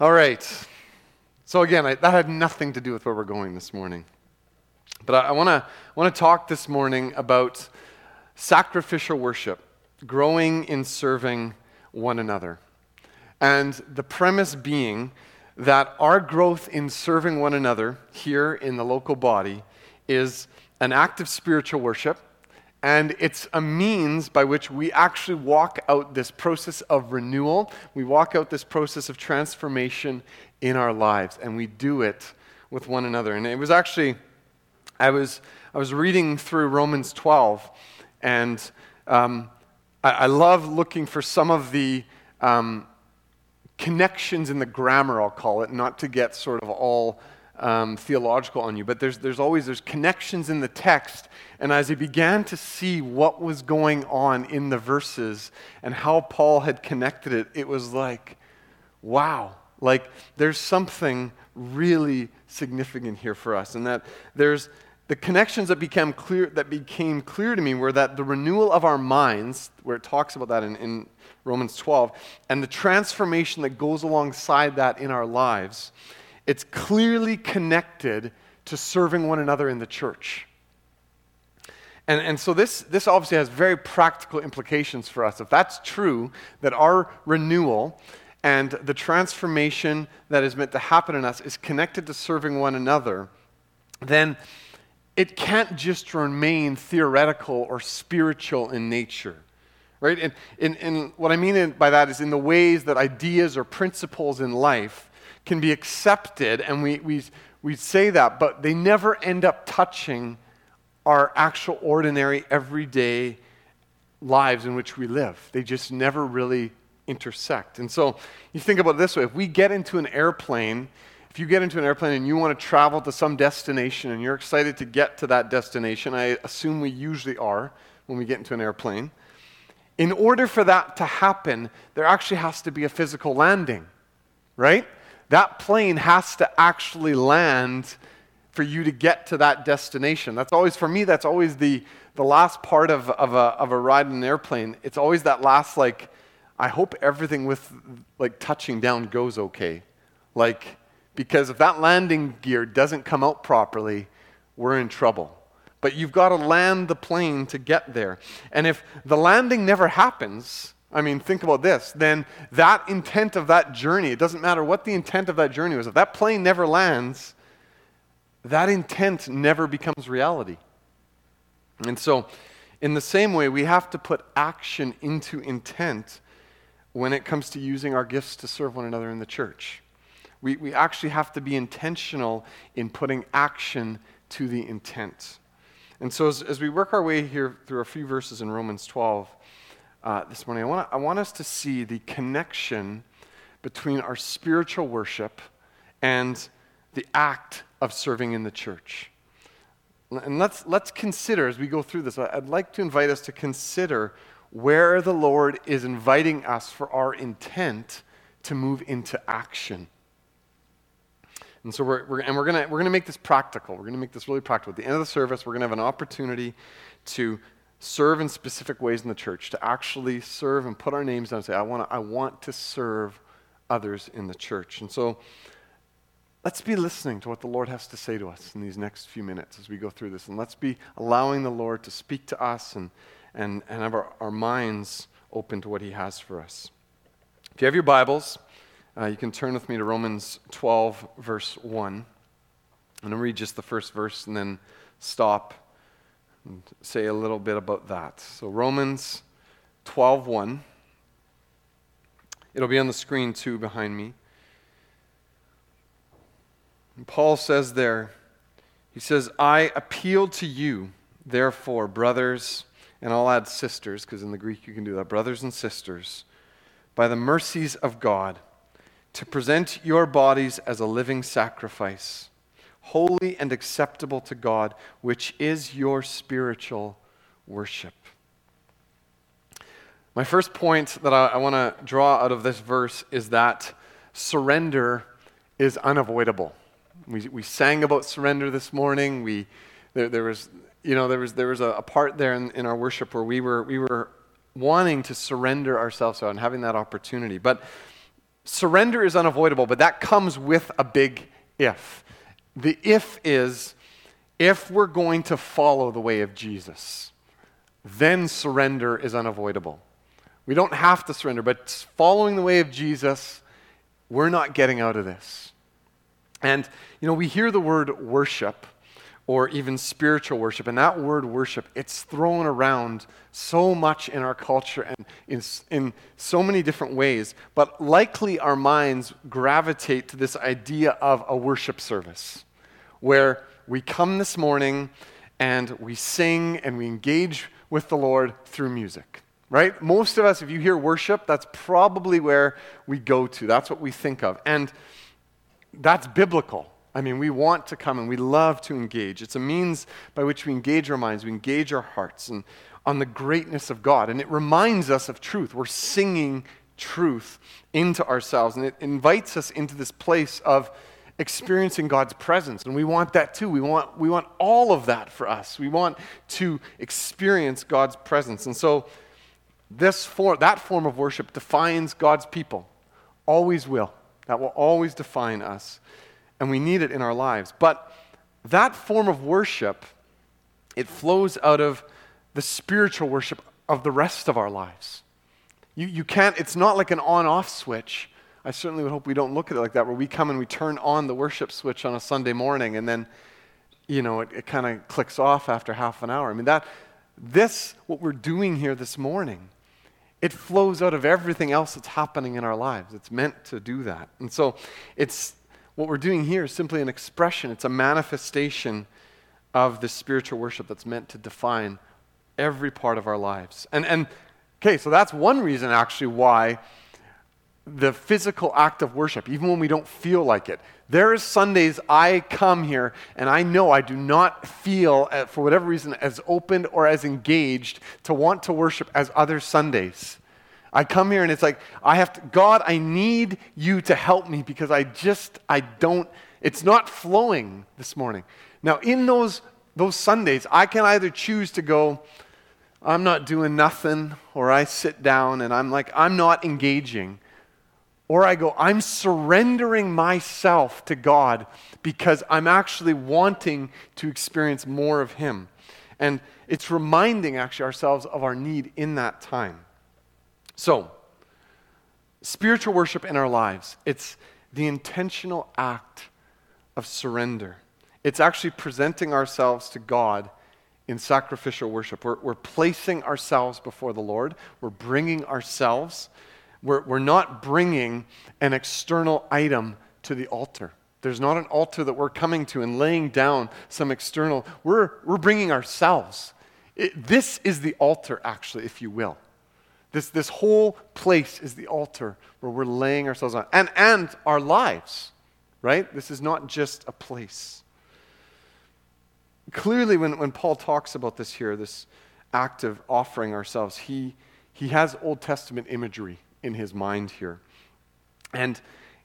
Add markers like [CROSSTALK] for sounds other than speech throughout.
All right. So, again, I, that had nothing to do with where we're going this morning. But I, I want to want to talk this morning about sacrificial worship, growing in serving one another. And the premise being that our growth in serving one another here in the local body is an act of spiritual worship and it's a means by which we actually walk out this process of renewal. We walk out this process of transformation in our lives, and we do it with one another. And it was actually, I was, I was reading through Romans 12, and um, I, I, love looking for some of the um, connections in the grammar, I'll call it, not to get sort of all um, theological on you, but there's, there's always there's connections in the text. And as he began to see what was going on in the verses and how Paul had connected it, it was like, wow, like there's something really significant here for us. And that there's the connections that became clear that became clear to me were that the renewal of our minds, where it talks about that in, in Romans 12, and the transformation that goes alongside that in our lives it's clearly connected to serving one another in the church. And, and so this, this obviously has very practical implications for us. If that's true, that our renewal and the transformation that is meant to happen in us is connected to serving one another, then it can't just remain theoretical or spiritual in nature. Right? And, and, and what I mean by that is in the ways that ideas or principles in life can be accepted, and we, we, we say that, but they never end up touching our actual, ordinary, everyday lives in which we live. They just never really intersect. And so you think about it this way if we get into an airplane, if you get into an airplane and you want to travel to some destination and you're excited to get to that destination, I assume we usually are when we get into an airplane. In order for that to happen, there actually has to be a physical landing, right? That plane has to actually land for you to get to that destination. That's always, for me, that's always the, the last part of, of, a, of a ride in an airplane. It's always that last, like, I hope everything with, like, touching down goes okay. Like, because if that landing gear doesn't come out properly, we're in trouble. But you've got to land the plane to get there. And if the landing never happens, I mean, think about this. Then that intent of that journey, it doesn't matter what the intent of that journey was, if that plane never lands, that intent never becomes reality. And so, in the same way, we have to put action into intent when it comes to using our gifts to serve one another in the church. We, we actually have to be intentional in putting action to the intent. And so, as, as we work our way here through a few verses in Romans 12, uh, this morning, I want, I want us to see the connection between our spiritual worship and the act of serving in the church. And let's, let's consider, as we go through this, I'd like to invite us to consider where the Lord is inviting us for our intent to move into action. And so we're, we're and we're going we're gonna make this practical. We're going to make this really practical. At the end of the service, we're going to have an opportunity to serve in specific ways in the church, to actually serve and put our names down and say, I want to, I want to serve others in the church. And so let's be listening to what the Lord has to say to us in these next few minutes as we go through this. And let's be allowing the Lord to speak to us and, and, and have our, our minds open to what He has for us. If you have your Bibles, uh, you can turn with me to Romans 12, verse 1. I'm going to read just the first verse and then stop and say a little bit about that. So Romans 12:1. It'll be on the screen too behind me. And Paul says there, he says, I appeal to you, therefore, brothers, and I'll add sisters, because in the Greek you can do that, brothers and sisters, by the mercies of God, to present your bodies as a living sacrifice holy and acceptable to God, which is your spiritual worship. My first point that I, I want to draw out of this verse is that surrender is unavoidable. We, we sang about surrender this morning. We, there, there was, you know, there was, there was a, a part there in, in our worship where we were, we were wanting to surrender ourselves out and having that opportunity. But surrender is unavoidable, but that comes with a big if. The if is if we're going to follow the way of Jesus, then surrender is unavoidable. We don't have to surrender, but following the way of Jesus, we're not getting out of this. And, you know, we hear the word worship or even spiritual worship. And that word worship, it's thrown around so much in our culture and in, in so many different ways. But likely our minds gravitate to this idea of a worship service where we come this morning and we sing and we engage with the Lord through music. Right? Most of us, if you hear worship, that's probably where we go to. That's what we think of. And that's biblical. I mean, we want to come and we love to engage. It's a means by which we engage our minds, we engage our hearts and on the greatness of God. And it reminds us of truth. We're singing truth into ourselves. And it invites us into this place of experiencing God's presence. And we want that too. We want, we want all of that for us. We want to experience God's presence. And so this form, that form of worship defines God's people. Always will. That will always define us and we need it in our lives. But that form of worship, it flows out of the spiritual worship of the rest of our lives. You, you can't, it's not like an on off switch. I certainly would hope we don't look at it like that, where we come and we turn on the worship switch on a Sunday morning and then, you know, it, it kind of clicks off after half an hour. I mean, that, this, what we're doing here this morning, it flows out of everything else that's happening in our lives. It's meant to do that. And so it's what we're doing here is simply an expression, it's a manifestation of the spiritual worship that's meant to define every part of our lives. And, and okay, so that's one reason actually why the physical act of worship, even when we don't feel like it. There is Sundays I come here and I know I do not feel, uh, for whatever reason, as open or as engaged to want to worship as other Sundays. I come here and it's like, I have to, God, I need you to help me because I just, I don't, it's not flowing this morning. Now, in those, those Sundays, I can either choose to go, I'm not doing nothing, or I sit down and I'm like, I'm not engaging. Or I go, I'm surrendering myself to God because I'm actually wanting to experience more of Him. And it's reminding actually ourselves of our need in that time. So, spiritual worship in our lives, it's the intentional act of surrender. It's actually presenting ourselves to God in sacrificial worship. We're, we're placing ourselves before the Lord, we're bringing ourselves. We're, we're not bringing an external item to the altar. There's not an altar that we're coming to and laying down some external. We're, we're bringing ourselves. It, this is the altar, actually, if you will. This, this whole place is the altar where we're laying ourselves on, and, and our lives, right? This is not just a place. Clearly, when, when Paul talks about this here, this act of offering ourselves, he, he has Old Testament imagery in his mind here. And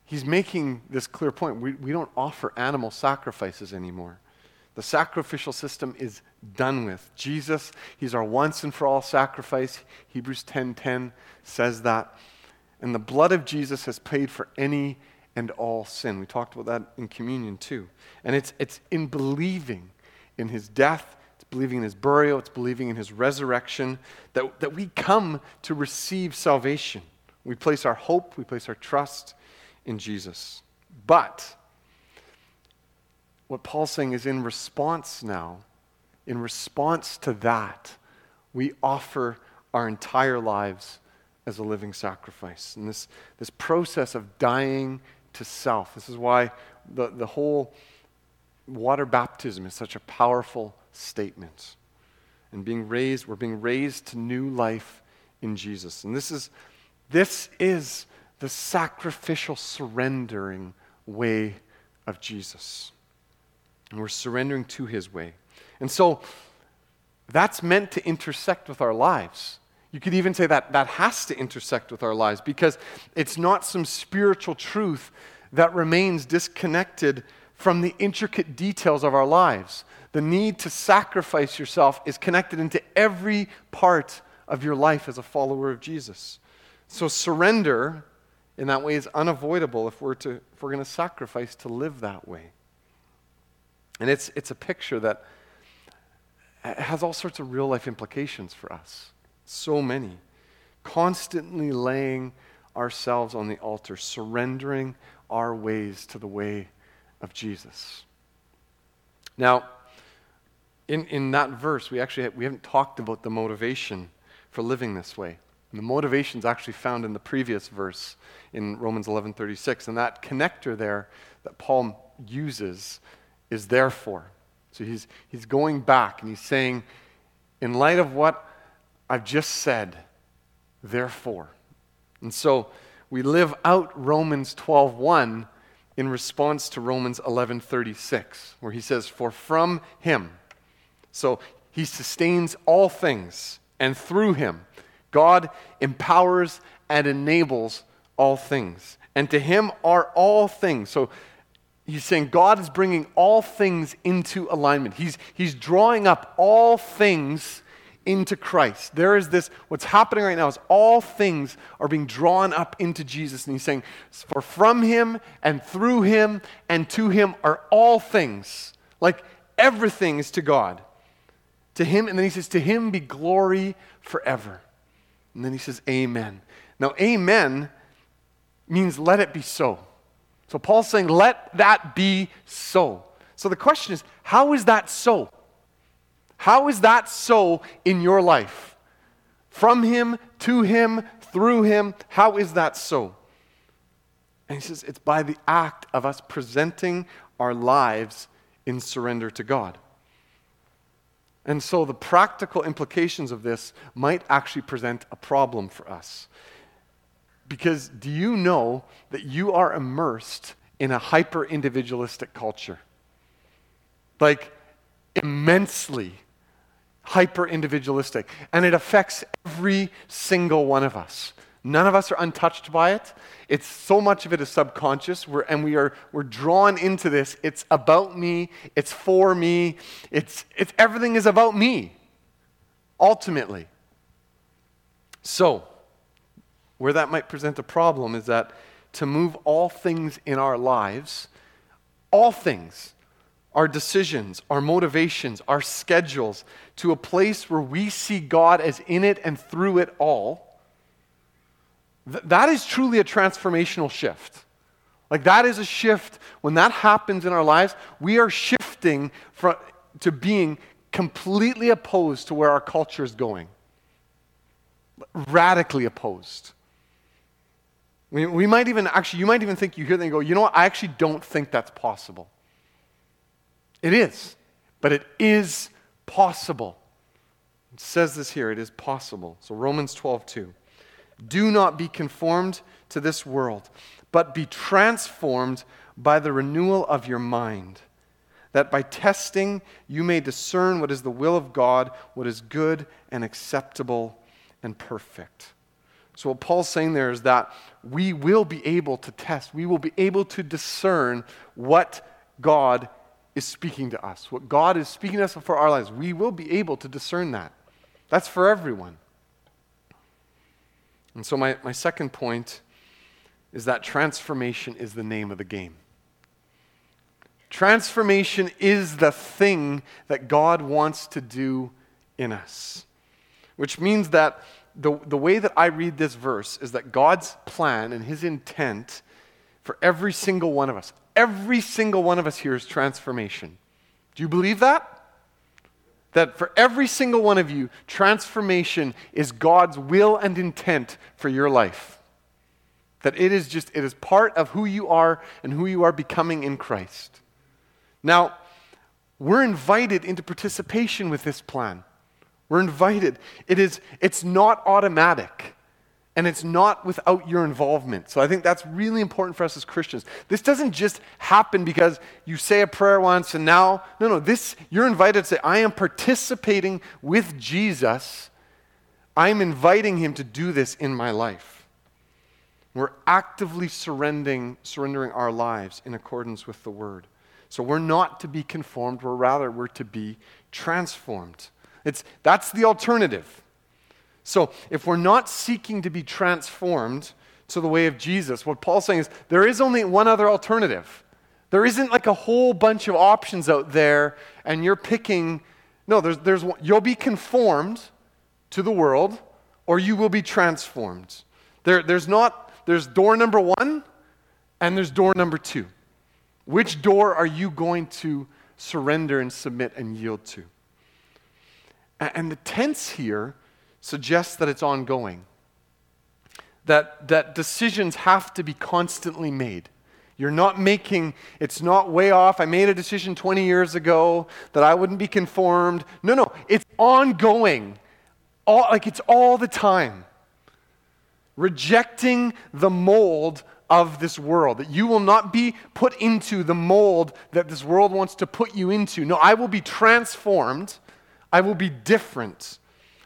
he's making this clear point. We, we don't offer animal sacrifices anymore. The sacrificial system is done with. Jesus, he's our once and for all sacrifice. Hebrews 10:10 says that. And the blood of Jesus has paid for any and all sin. We talked about that in communion too. And it's it's in believing in his death, it's believing in his burial, it's believing in his resurrection that, that we come to receive salvation. We place our hope, we place our trust in Jesus. But what Paul's saying is in response now, in response to that, we offer our entire lives as a living sacrifice. And this, this process of dying to self, this is why the, the whole water baptism is such a powerful statement. And being raised, we're being raised to new life in Jesus. And this is, this is the sacrificial surrendering way of Jesus. And we're surrendering to his way. And so that's meant to intersect with our lives. You could even say that that has to intersect with our lives because it's not some spiritual truth that remains disconnected from the intricate details of our lives. The need to sacrifice yourself is connected into every part of your life as a follower of Jesus. So surrender in that way is unavoidable if we're, to, if we're going to sacrifice to live that way. And it's, it's a picture that has all sorts of real life implications for us. So many. Constantly laying ourselves on the altar, surrendering our ways to the way of Jesus. Now, in, in that verse, we actually have, we haven't talked about the motivation for living this way. And the motivation is actually found in the previous verse in Romans 11:36, and that connector there that Paul uses is therefore. So he's, he's going back and he's saying, in light of what I've just said, therefore. And so we live out Romans 12:1 in response to Romans 11:36, where he says, "For from him." So he sustains all things, and through him God empowers and enables all things. And to him are all things. So he's saying God is bringing all things into alignment. He's, he's drawing up all things into Christ. There is this, what's happening right now is all things are being drawn up into Jesus. And he's saying, For from him and through him and to him are all things. Like everything is to God. To him, and then he says, To him be glory forever. And then he says, Amen. Now, amen means let it be so. So Paul's saying, let that be so. So the question is, how is that so? How is that so in your life? From him, to him, through him, how is that so? And he says, it's by the act of us presenting our lives in surrender to God. And so the practical implications of this might actually present a problem for us. Because do you know that you are immersed in a hyper individualistic culture? Like, immensely hyper individualistic. And it affects every single one of us. None of us are untouched by it. It's so much of it is subconscious, we're, and we are we're drawn into this. It's about me. It's for me. It's it's everything is about me. Ultimately. So, where that might present a problem is that to move all things in our lives, all things, our decisions, our motivations, our schedules, to a place where we see God as in it and through it all, th- that is truly a transformational shift. Like, that is a shift. When that happens in our lives, we are shifting from, to being completely opposed to where our culture is going. Radically opposed. We, we might even, actually, you might even think you hear them go, you know what, I actually don't think that's possible. It is, but it is possible. It says this here, it is possible. So Romans 12, 2. Do not be conformed to this world, but be transformed by the renewal of your mind, that by testing you may discern what is the will of God, what is good and acceptable and perfect. So, what Paul's saying there is that we will be able to test, we will be able to discern what God is speaking to us, what God is speaking to us for our lives. We will be able to discern that. That's for everyone. And so, my, my second point is that transformation is the name of the game. Transformation is the thing that God wants to do in us, which means that the, the way that I read this verse is that God's plan and his intent for every single one of us, every single one of us here is transformation. Do you believe that? That for every single one of you, transformation is God's will and intent for your life. That it is just, it is part of who you are and who you are becoming in Christ. Now, we're invited into participation with this plan. We're invited. It is, it's not automatic. And it's not without your involvement. So I think that's really important for us as Christians. This doesn't just happen because you say a prayer once and now, no, no, this, you're invited to say, I am participating with Jesus. I'm inviting him to do this in my life. We're actively surrendering, surrendering our lives in accordance with the word. So we're not to be conformed, we're rather, we're to be transformed. It's, that's the alternative. So, if we're not seeking to be transformed to the way of Jesus. What Paul's saying is there is only one other alternative. There isn't like a whole bunch of options out there, and you're picking. No, there's, there's. You'll be conformed to the world, or you will be transformed. There, there's not, there's door number one, and there's door number two. Which door are you going to surrender and submit and yield to? And the tense here suggests that it's ongoing, that, that decisions have to be constantly made. You're not making, it's not way off. I made a decision 20 years ago that I wouldn't be conformed. No, no, it's ongoing. All, like it's all the time. Rejecting the mold of this world, that you will not be put into the mold that this world wants to put you into. No, I will be transformed. I will be different.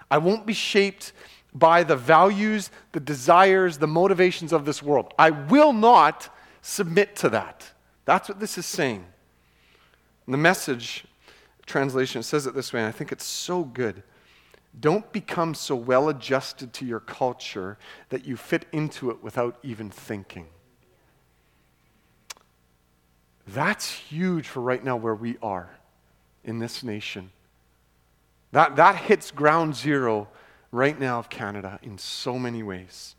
I won't be shaped by the values, the desires, the motivations of this world. I will not submit to that. That's what this is saying. And the message translation says it this way, and I think it's so good. Don't become so well adjusted to your culture that you fit into it without even thinking. That's huge for right now where we are in this nation. That, that hits ground zero right now of Canada in so many ways.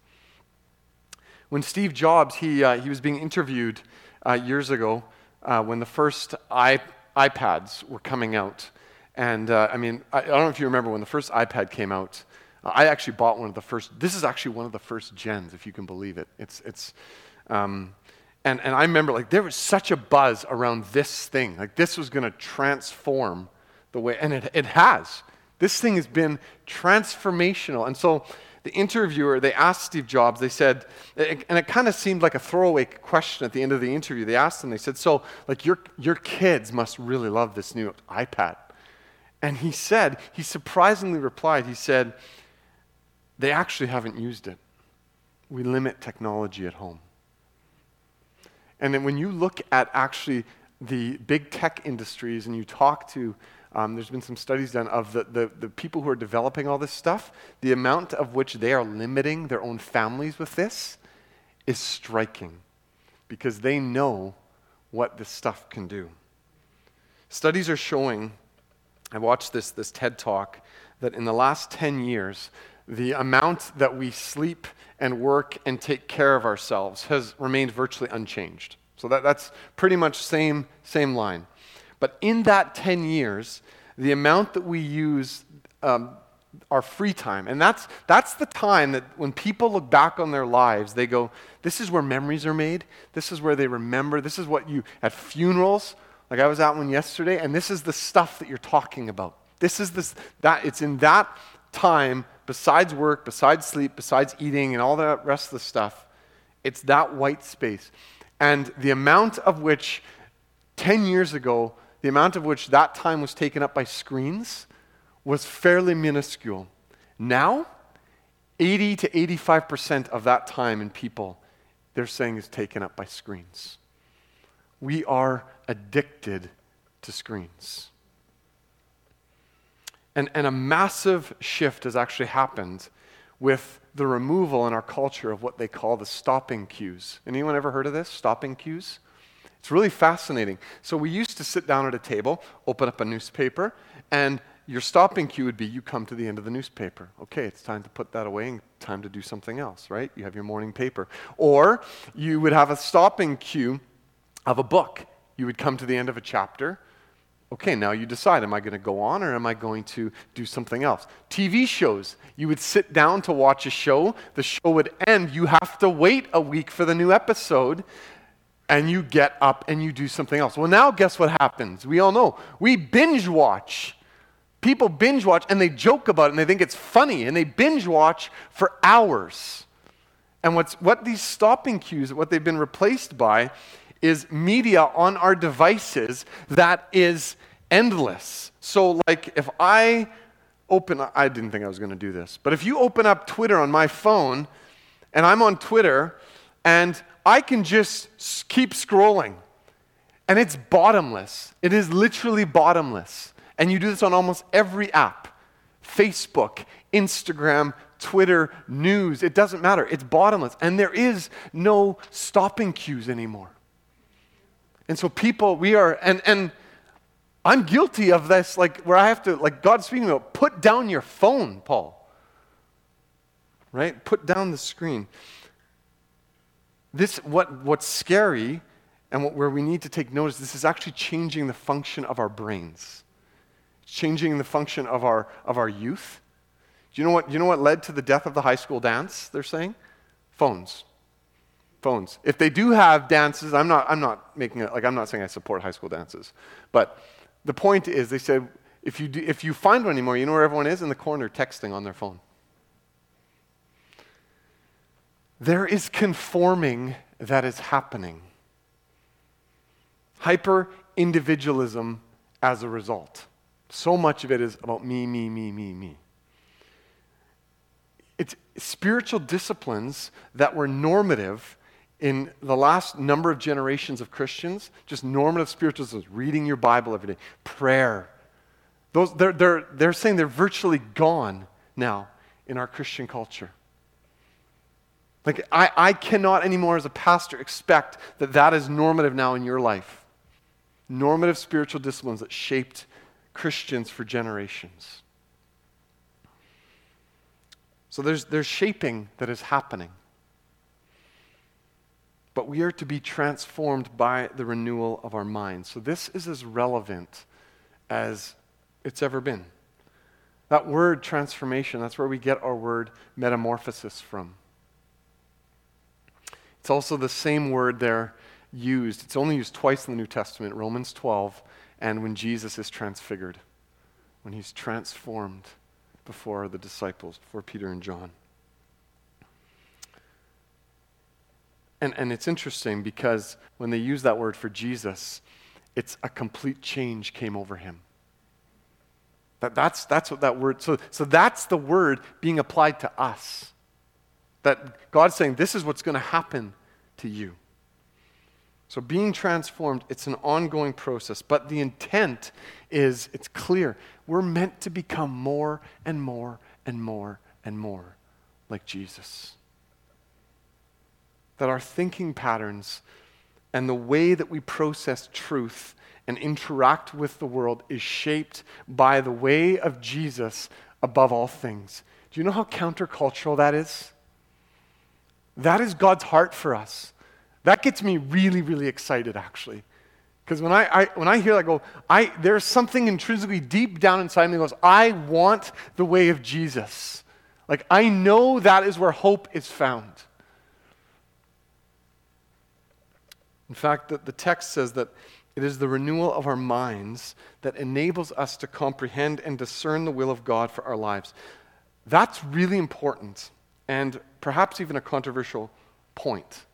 When Steve Jobs, he, uh, he was being interviewed uh, years ago uh, when the first iP- iPads were coming out. And uh, I mean, I, I, don't know if you remember when the first iPad came out. I actually bought one of the first, this is actually one of the first gens, if you can believe it. It's, it's, um, and, and I remember like there was such a buzz around this thing. Like this was going to transform the way, and it, it has. This thing has been transformational. And so the interviewer, they asked Steve Jobs, they said, and it kind of seemed like a throwaway question at the end of the interview. They asked him, they said, So, like, your, your kids must really love this new iPad. And he said, he surprisingly replied, he said, They actually haven't used it. We limit technology at home. And then when you look at actually the big tech industries and you talk to, um, there's been some studies done of the, the, the people who are developing all this stuff, the amount of which they are limiting their own families with this is striking because they know what this stuff can do. Studies are showing, I watched this, this TED talk, that in the last 10 years, the amount that we sleep and work and take care of ourselves has remained virtually unchanged. So that, that's pretty much same, same line. But in that 10 years, the amount that we use um, our free time, and that's, that's the time that when people look back on their lives, they go, This is where memories are made. This is where they remember. This is what you, at funerals, like I was at one yesterday, and this is the stuff that you're talking about. This is this, that, it's in that time besides work, besides sleep, besides eating, and all the rest of the stuff, it's that white space. And the amount of which 10 years ago, the amount of which that time was taken up by screens was fairly minuscule. Now, 80 to 85% of that time in people, they're saying, is taken up by screens. We are addicted to screens. And, and a massive shift has actually happened with the removal in our culture of what they call the stopping cues. Anyone ever heard of this? Stopping cues? It's really fascinating. So we used to sit down at a table, open up a newspaper, and your stopping cue would be you come to the end of the newspaper. Okay, it's time to put that away and time to do something else, right? You have your morning paper. Or you would have a stopping cue of a book. You would come to the end of a chapter okay, now you decide am I going to go on or am I going to do something else? TV shows, you would sit down to watch a show, the show would end, you have to wait a week for the new episode, and you get up and you do something else. Well, now guess what happens? We all know. We binge watch. People binge watch and they joke about it and they think it's funny and they binge watch for hours. And what's, what these stopping cues, what they've been replaced by, is media on our devices that is endless. So, like, if I open, I didn't think I was going to do this, but if you open up Twitter on my phone and I'm on Twitter and I can just keep scrolling and it's bottomless, it is literally bottomless. And you do this on almost every app Facebook, Instagram, Twitter, news. It doesn't matter. It's bottomless. And there is no stopping cues anymore. And so people, we are, and, and I'm guilty of this, like where I have to, like God's speaking about, put down your phone, Paul. Right? Put down the screen. This, what, what's scary and what, where we need to take notice, this is actually changing the function of our brains. Changing the function of our, of our youth. Do you know what, you know what led to the death of the high school dance, they're saying? Phones phones. If they do have dances, I'm not, I'm not making it, like, I'm not saying I support high school dances. But the point is, they said, if you, do, if you find one anymore, you know where everyone is? In the corner texting on their phone. There is conforming that is happening. Hyper individualism as a result. So much of it is about me, me, me, me, me. It's spiritual disciplines that were normative in the last number of generations of Christians, just normative spiritualism, reading your Bible every day, prayer. Those, they're, they're, they're saying they're virtually gone now in our Christian culture. Like, I, I cannot anymore as a pastor expect that that is normative now in your life. Normative spiritual disciplines that shaped Christians for generations. So there's, there's shaping that is happening but we are to be transformed by the renewal of our minds. So this is as relevant as it's ever been. That word transformation, that's where we get our word metamorphosis from. It's also the same word there used. It's only used twice in the New Testament, Romans 12, and when Jesus is transfigured, when he's transformed before the disciples, before Peter and John. And, and it's interesting because when they use that word for Jesus, it's a complete change came over him. That, that's, that's what that word, so, so that's the word being applied to us. That God's saying, this is what's going to happen to you. So being transformed, it's an ongoing process, but the intent is, it's clear. We're meant to become more and more and more and more like Jesus that our thinking patterns and the way that we process truth and interact with the world is shaped by the way of Jesus above all things. Do you know how countercultural that is? That is God's heart for us. That gets me really, really excited, actually. Because when I, I, when I hear that, I go, I, there's something intrinsically deep down inside me that goes, I want the way of Jesus. Like, I know that is where hope is found. In fact, the, the text says that it is the renewal of our minds that enables us to comprehend and discern the will of God for our lives. That's really important and perhaps even a controversial point.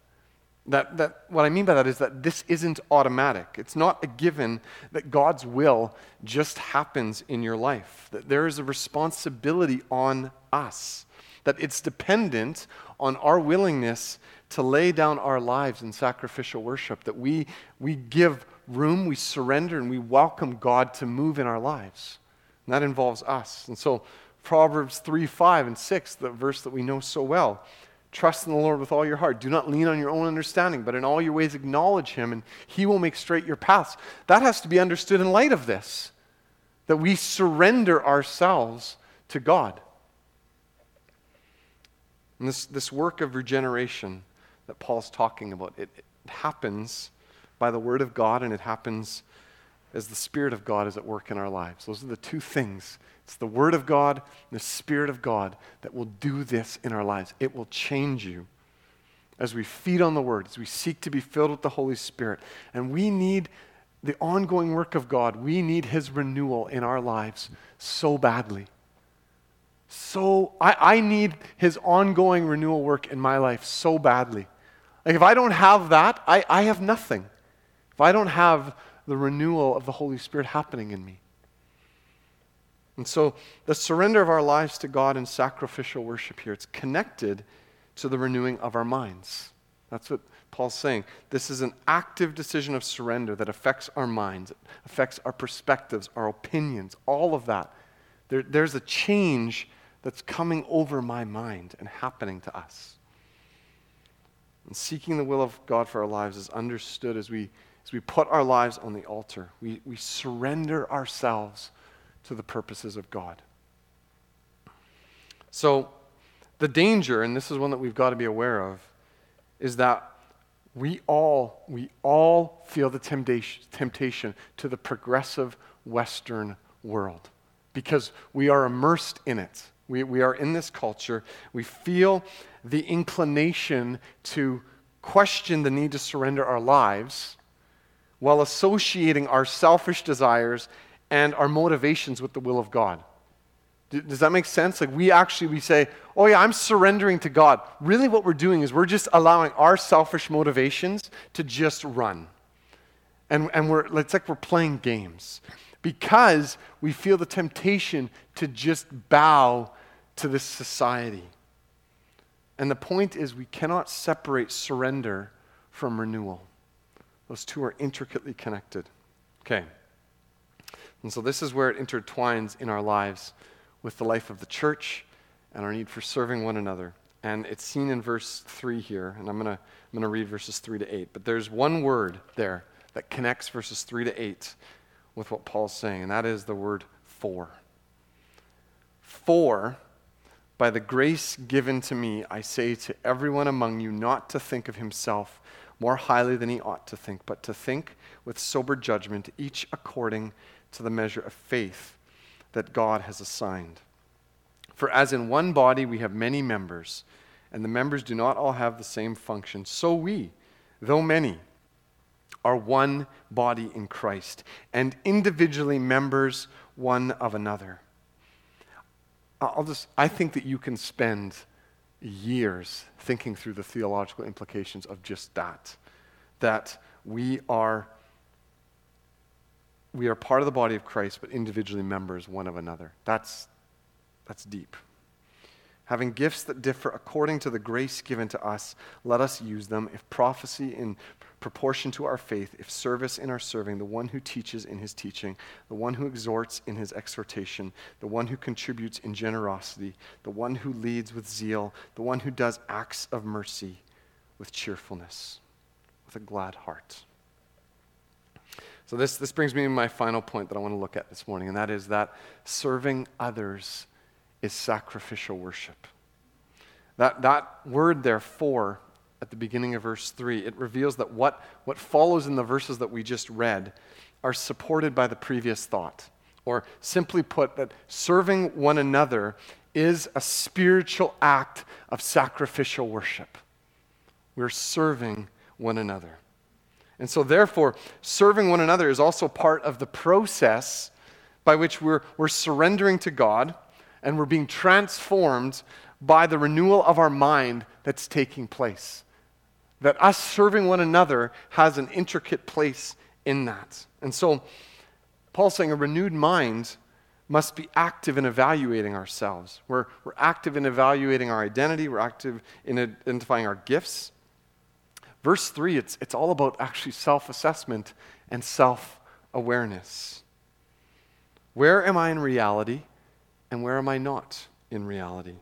That, that, what I mean by that is that this isn't automatic. It's not a given that God's will just happens in your life. That there is a responsibility on us. That it's dependent on our willingness to lay down our lives in sacrificial worship, that we, we give room, we surrender, and we welcome God to move in our lives. And that involves us. And so, Proverbs 3 5 and 6, the verse that we know so well. Trust in the Lord with all your heart. Do not lean on your own understanding, but in all your ways acknowledge Him, and He will make straight your paths. That has to be understood in light of this that we surrender ourselves to God. And this, this work of regeneration that Paul's talking about. It, it happens by the Word of God, and it happens as the Spirit of God is at work in our lives. Those are the two things. It's the Word of God and the Spirit of God that will do this in our lives. It will change you as we feed on the Word, as we seek to be filled with the Holy Spirit. And we need the ongoing work of God. We need His renewal in our lives so badly. So, I, I need His ongoing renewal work in my life so badly. Like, if I don't have that, I, I have nothing. If I don't have the renewal of the Holy Spirit happening in me. And so, the surrender of our lives to God in sacrificial worship here, it's connected to the renewing of our minds. That's what Paul's saying. This is an active decision of surrender that affects our minds, affects our perspectives, our opinions, all of that. There, there's a change that's coming over my mind and happening to us. And seeking the will of God for our lives is understood as we, as we put our lives on the altar. We, we surrender ourselves to the purposes of God. So, the danger, and this is one that we've got to be aware of, is that we all, we all feel the temptation, temptation to the progressive Western world because we are immersed in it. We, we are in this culture. We feel the inclination to question the need to surrender our lives while associating our selfish desires and our motivations with the will of God. Does that make sense? Like we actually we say, "Oh yeah, I'm surrendering to God." Really what we're doing is we're just allowing our selfish motivations to just run. And and we're it's like we're playing games because we feel the temptation to just bow to this society. And the point is we cannot separate surrender from renewal. Those two are intricately connected. Okay. And so this is where it intertwines in our lives with the life of the church and our need for serving one another. And it's seen in verse 3 here, and I'm going to I'm going to read verses 3 to 8. But there's one word there that connects verses 3 to 8 with what Paul's saying, and that is the word for. For, by the grace given to me, I say to everyone among you not to think of himself more highly than he ought to think, but to think with sober judgment, each according to the measure of faith that God has assigned. For as in one body we have many members, and the members do not all have the same function, so we, though many, are one body in Christ, and individually members one of another. I'll just, I think that you can spend years thinking through the theological implications of just that. That we are we are part of the body of Christ, but individually members one of another. That's, that's deep. Having gifts that differ according to the grace given to us, let us use them. If prophecy in proportion to our faith, if service in our serving, the one who teaches in his teaching, the one who exhorts in his exhortation, the one who contributes in generosity, the one who leads with zeal, the one who does acts of mercy with cheerfulness, with a glad heart. So, this, this brings me to my final point that I want to look at this morning, and that is that serving others is sacrificial worship. That, that word, therefore, at the beginning of verse 3, it reveals that what, what follows in the verses that we just read are supported by the previous thought. Or simply put, that serving one another is a spiritual act of sacrificial worship. We're serving one another. And so, therefore, serving one another is also part of the process by which we're, we're surrendering to God and we're being transformed by the renewal of our mind that's taking place. That us serving one another has an intricate place in that. And so, Paul's saying a renewed mind must be active in evaluating ourselves. We're, we're active in evaluating our identity, we're active in identifying our gifts. Verse 3, it's, it's all about actually self assessment and self awareness. Where am I in reality and where am I not in reality?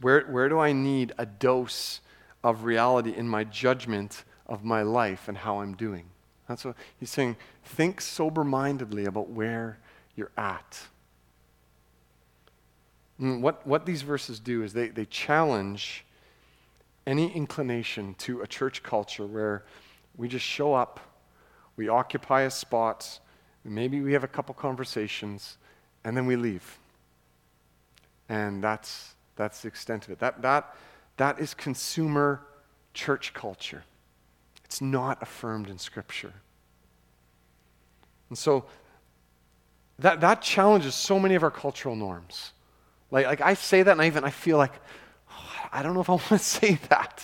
Where, where do I need a dose of reality in my judgment of my life and how I'm doing? That's what he's saying. Think sober mindedly about where you're at. And what, what these verses do is they, they challenge any inclination to a church culture where we just show up, we occupy a spot, maybe we have a couple conversations, and then we leave. And that's, that's the extent of it. That, that, that is consumer church culture. It's not affirmed in Scripture. And so that, that challenges so many of our cultural norms. Like, like I say that and I even I feel like, I don't know if I [LAUGHS] want to say that.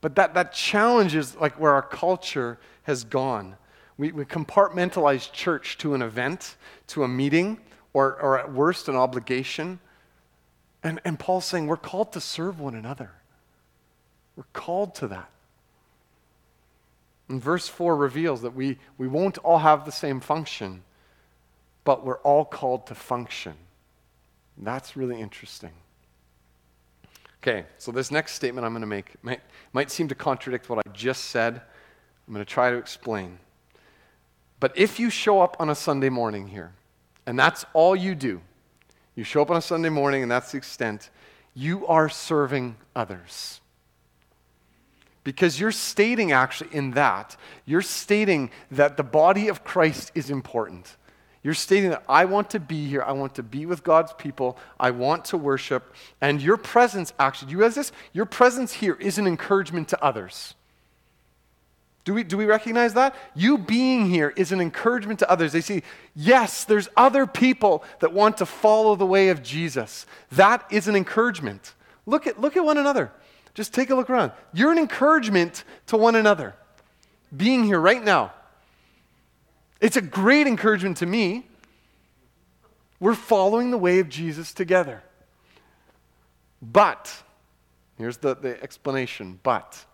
But that, that challenges like where our culture has gone. We, we compartmentalize church to an event, to a meeting, or, or at worst, an obligation. And, and Paul's saying we're called to serve one another. We're called to that. And verse 4 reveals that we, we won't all have the same function, but we're all called to function That's really interesting. Okay, so this next statement I'm going to make might, might seem to contradict what I just said. I'm going to try to explain. But if you show up on a Sunday morning here, and that's all you do, you show up on a Sunday morning and that's the extent, you are serving others. Because you're stating, actually, in that, you're stating that the body of Christ is important. You're stating that I want to be here. I want to be with God's people. I want to worship. And your presence, actually, do you realize this? Your presence here is an encouragement to others. Do we, do we recognize that? You being here is an encouragement to others. They see, yes, there's other people that want to follow the way of Jesus. That is an encouragement. Look at, look at one another. Just take a look around. You're an encouragement to one another. Being here right now. It's a great encouragement to me. We're following the way of Jesus together. But, here's the, the explanation but,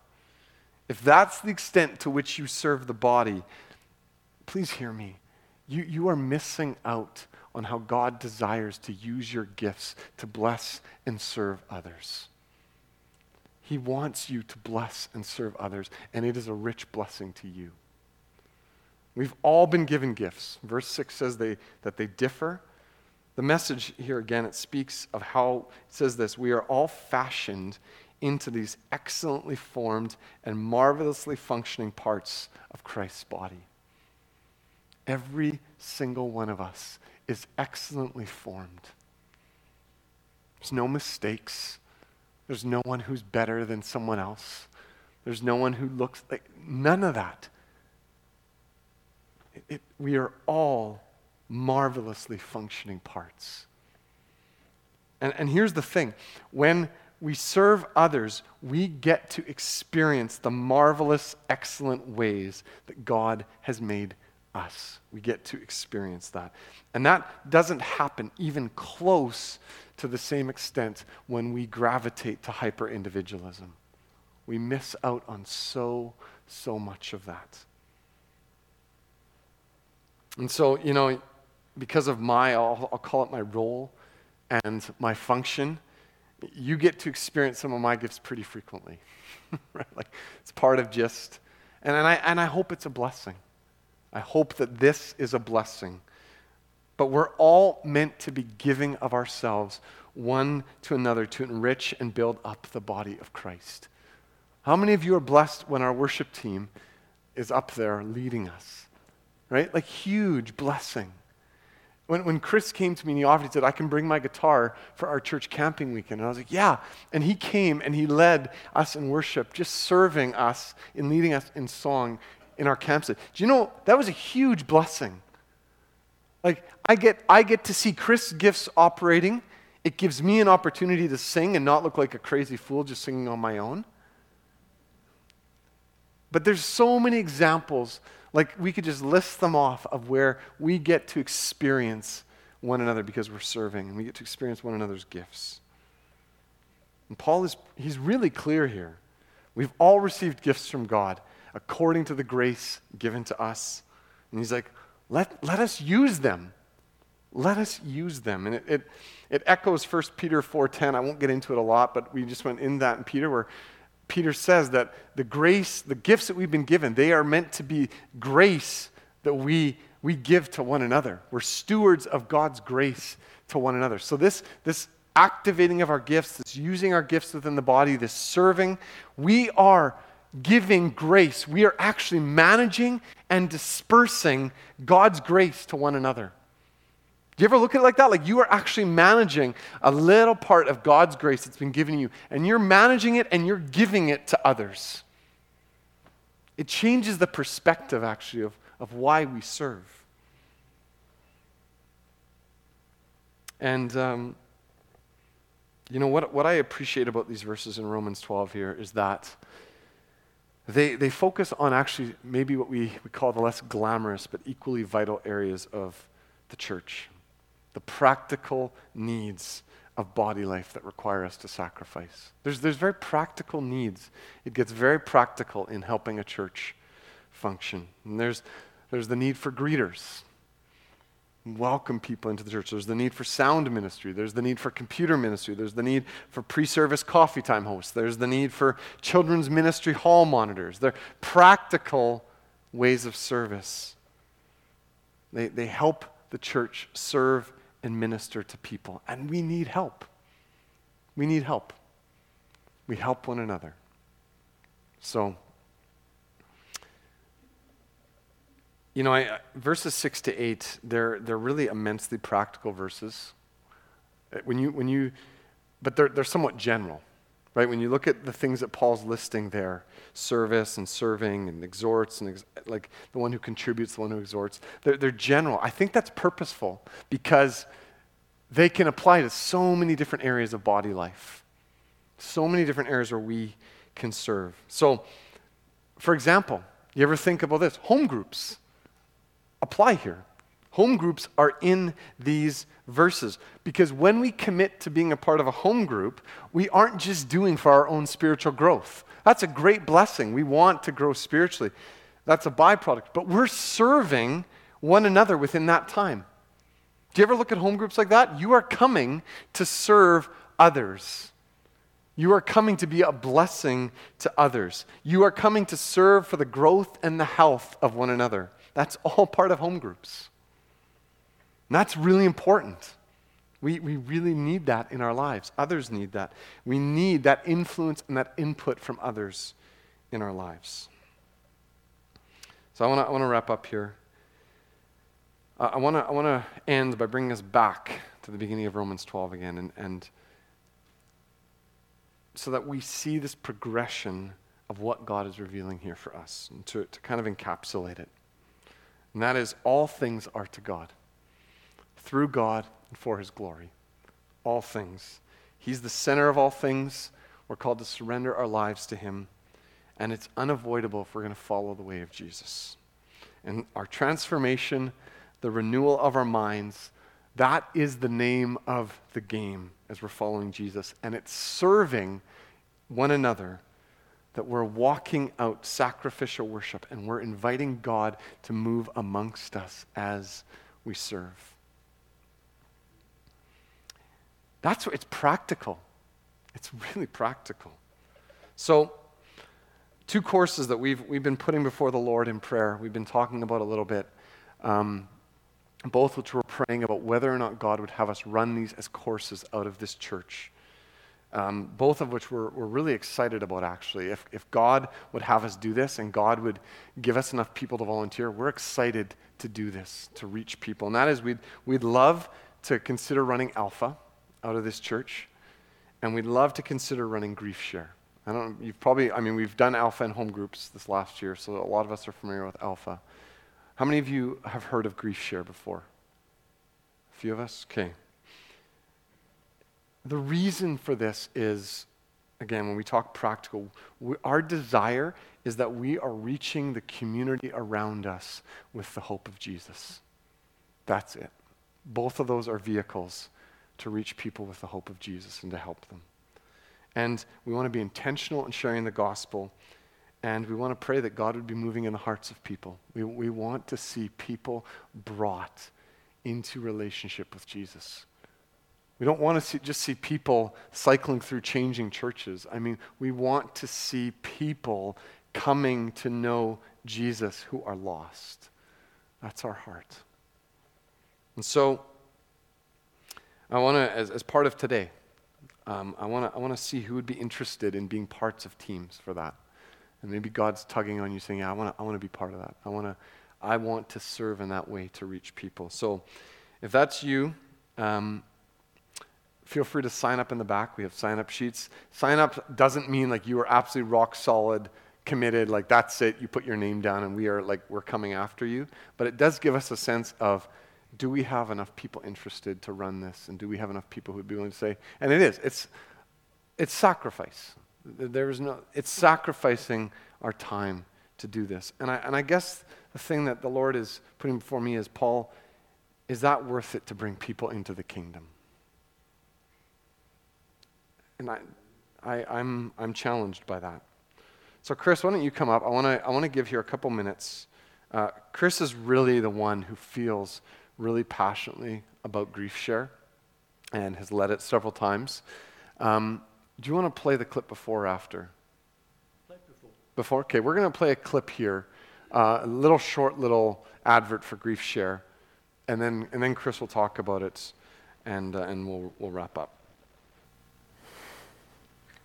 if that's the extent to which you serve the body, please hear me. You, you are missing out on how God desires to use your gifts to bless and serve others. He wants you to bless and serve others, and it is a rich blessing to you. We've all been given gifts. Verse 6 says they, that they differ. The message here again, it speaks of how it says this we are all fashioned into these excellently formed and marvelously functioning parts of Christ's body. Every single one of us is excellently formed. There's no mistakes. There's no one who's better than someone else. There's no one who looks like none of that. It, we are all marvelously functioning parts. And, and here's the thing when we serve others, we get to experience the marvelous, excellent ways that God has made us. We get to experience that. And that doesn't happen even close to the same extent when we gravitate to hyper individualism. We miss out on so, so much of that. And so, you know, because of my, I'll, I'll call it my role and my function, you get to experience some of my gifts pretty frequently. [LAUGHS] right? Like it's part of just, and, and, I, and I hope it's a blessing. I hope that this is a blessing. But we're all meant to be giving of ourselves one to another to enrich and build up the body of Christ. How many of you are blessed when our worship team is up there leading us? Right? Like, huge blessing. When, when Chris came to me and he offered, he said, I can bring my guitar for our church camping weekend. And I was like, yeah. And he came and he led us in worship, just serving us and leading us in song in our campsite. Do you know, that was a huge blessing. Like, I get, I get to see Chris' gifts operating. It gives me an opportunity to sing and not look like a crazy fool just singing on my own. But there's so many examples like we could just list them off of where we get to experience one another because we're serving and we get to experience one another's gifts. And Paul is he's really clear here. We've all received gifts from God according to the grace given to us. And he's like, let, let us use them. Let us use them. And it, it, it echoes 1 Peter 4.10. I won't get into it a lot, but we just went in that in Peter where Peter says that the grace, the gifts that we've been given, they are meant to be grace that we, we give to one another. We're stewards of God's grace to one another. So, this, this activating of our gifts, this using our gifts within the body, this serving, we are giving grace. We are actually managing and dispersing God's grace to one another. Do you ever look at it like that? Like you are actually managing a little part of God's grace that's been given you, and you're managing it and you're giving it to others. It changes the perspective, actually, of, of why we serve. And, um, you know, what, what I appreciate about these verses in Romans 12 here is that they, they focus on actually maybe what we, we call the less glamorous but equally vital areas of the church the practical needs of body life that require us to sacrifice. There's, there's very practical needs. It gets very practical in helping a church function. And there's, there's the need for greeters. welcome people into the church. There's the need for sound ministry. There's the need for computer ministry. There's the need for pre service coffee time hosts. There's the need for children's ministry hall monitors. They're practical ways of service. They, they help the church serve and minister to people. And we need help. We need help. We help one another. So, you know, I, verses 6 to 8, they're, they're really immensely practical verses. Uh, when you, when you, but they're, they're somewhat general, right? When you look at the things that Paul's listing there, service and serving and exhorts and ex- like the one who contributes, the one who exhorts, they're, they're general. I think that's purposeful because they can apply to so many different areas of body life, so many different areas where we can serve. So, for example, you ever think about this? Home groups apply here. Home groups are in these verses because when we commit to being a part of a home group, we aren't just doing for our own spiritual growth. That's a great blessing. We want to grow spiritually. That's a byproduct. But we're serving one another within that time. Do you ever look at home groups like that? You are coming to serve others. You are coming to be a blessing to others. You are coming to serve for the growth and the health of one another. That's all part of home groups. And that's really important. We, we really need that in our lives. Others need that. We need that influence and that input from others in our lives. So I want to I wanna wrap up here. Uh, I want to I wanna end by bringing us back to the beginning of Romans 12 again, and, and so that we see this progression of what God is revealing here for us, and to, to kind of encapsulate it. And that is, all things are to God, through God and for his glory. All things. He's the center of all things. We're called to surrender our lives to him. And it's unavoidable if we're going to follow the way of Jesus. And our transformation, the renewal of our minds, that is the name of the game as we're following Jesus. And it's serving one another that we're walking out sacrificial worship and we're inviting God to move amongst us as we serve. That's what it's practical. It's really practical. So, two courses that we've, we've been putting before the Lord in prayer, we've been talking about a little bit, um, both which we're praying about whether or not God would have us run these as courses out of this church um, both of which we're, we're really excited about, actually. If, if God would have us do this and God would give us enough people to volunteer, we're excited to do this, to reach people. And that is, we'd, we'd love to consider running Alpha out of this church, and we'd love to consider running Grief Share. I don't you've probably, I mean, we've done Alpha and home groups this last year, so a lot of us are familiar with Alpha. How many of you have heard of Grief Share before? A few of us? Okay. The reason for this is, again, when we talk practical, we, our desire is that we are reaching the community around us with the hope of Jesus. That's it. Both of those are vehicles to reach people with the hope of Jesus and to help them. And we want to be intentional in sharing the gospel. And we want to pray that God would be moving in the hearts of people. We, we want to see people brought into relationship with Jesus. We don't want to see, just see people cycling through changing churches. I mean, we want to see people coming to know Jesus who are lost. That's our heart. And so, I want to, as, as part of today, um, I want to I wanna see who would be interested in being parts of teams for that. And maybe God's tugging on you saying, Yeah, I want to I wanna be part of that. I, wanna, I want to serve in that way to reach people. So, if that's you, um, feel free to sign up in the back. We have sign up sheets. Sign up doesn't mean like you are absolutely rock solid, committed, like that's it, you put your name down and we are like, we're coming after you. But it does give us a sense of do we have enough people interested to run this? And do we have enough people who would be willing to say, and it is, it's, it's sacrifice. There is no, it's sacrificing our time to do this. And I, and I guess the thing that the Lord is putting before me is, Paul, is that worth it to bring people into the kingdom? And I, I, I'm, I'm challenged by that. So, Chris, why don't you come up? I want to I wanna give here a couple minutes. Uh, Chris is really the one who feels really passionately about Grief Share and has led it several times. Um, do you want to play the clip before or after? before. Before? Okay, we're going to play a clip here, uh, a little short little advert for Grief Share, and then, and then Chris will talk about it, and, uh, and we'll, we'll wrap up.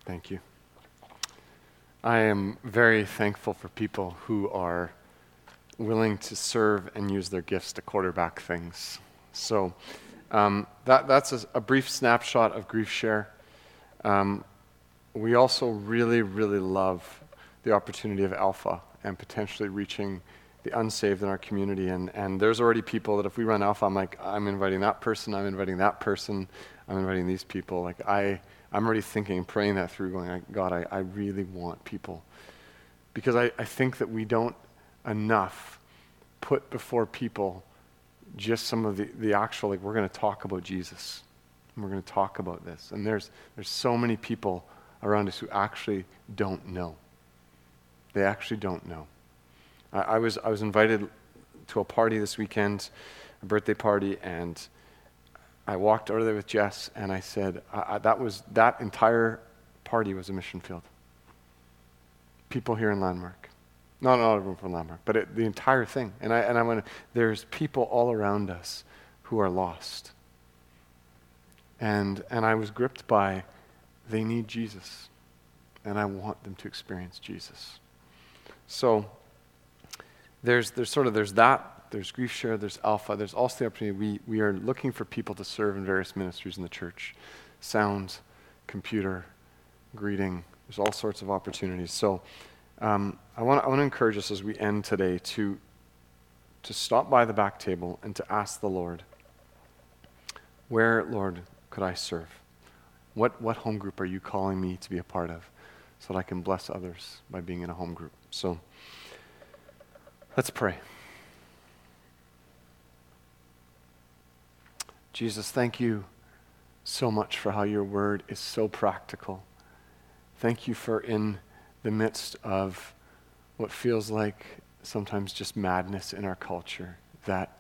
Thank you. I am very thankful for people who are willing to serve and use their gifts to quarterback things. So um, that, that's a, a, brief snapshot of Grief Share. Um, we also really, really love the opportunity of Alpha and potentially reaching the unsaved in our community. And, and there's already people that if we run Alpha, I'm like, I'm inviting that person, I'm inviting that person, I'm inviting these people. Like, I, I'm already thinking, praying that through, going, God, I, I really want people. Because I, I think that we don't enough put before people just some of the, the actual, like, we're going to talk about Jesus. And we're going to talk about this. And there's, there's so many people around us who actually don't know. They actually don't know. I, I was, I was invited to a party this weekend, a birthday party, and I walked over there with Jess, and I said, I, I, that, was, that entire party was a mission field. People here in Landmark. Not all of them from Landmark, but it, the entire thing. And I, and I went, there's people all around us who are lost. And, and I was gripped by, they need Jesus. And I want them to experience Jesus. So there's, there's sort of, there's that there's grief share, there's alpha, there's also the opportunity. We, we are looking for people to serve in various ministries in the church sound, computer, greeting. There's all sorts of opportunities. So um, I want to encourage us as we end today to, to stop by the back table and to ask the Lord, where, Lord, could I serve? What, what home group are you calling me to be a part of so that I can bless others by being in a home group? So let's pray. Jesus, thank you so much for how your word is so practical. Thank you for in the midst of what feels like sometimes just madness in our culture, that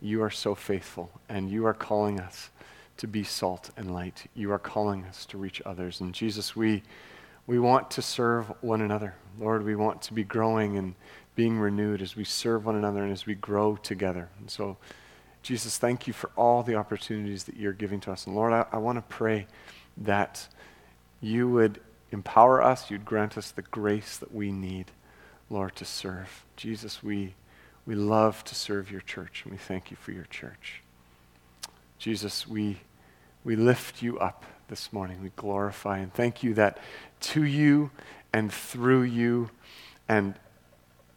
you are so faithful and you are calling us to be salt and light. You are calling us to reach others. And Jesus, we, we want to serve one another. Lord, we want to be growing and being renewed as we serve one another and as we grow together. And so, Jesus, thank you for all the opportunities that you're giving to us. And Lord, I, I want to pray that you would empower us, you'd grant us the grace that we need, Lord, to serve. Jesus, we, we love to serve your church, and we thank you for your church. Jesus, we, we lift you up this morning. We glorify and thank you that to you and through you and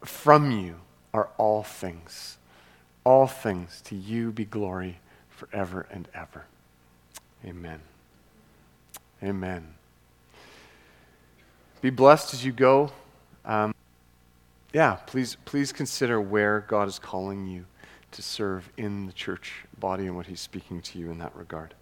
from you are all things all things to you be glory forever and ever. Amen. Amen. Be blessed as you go. Um, yeah, please, please consider where God is calling you to serve in the church body and what He's speaking to you in that regard.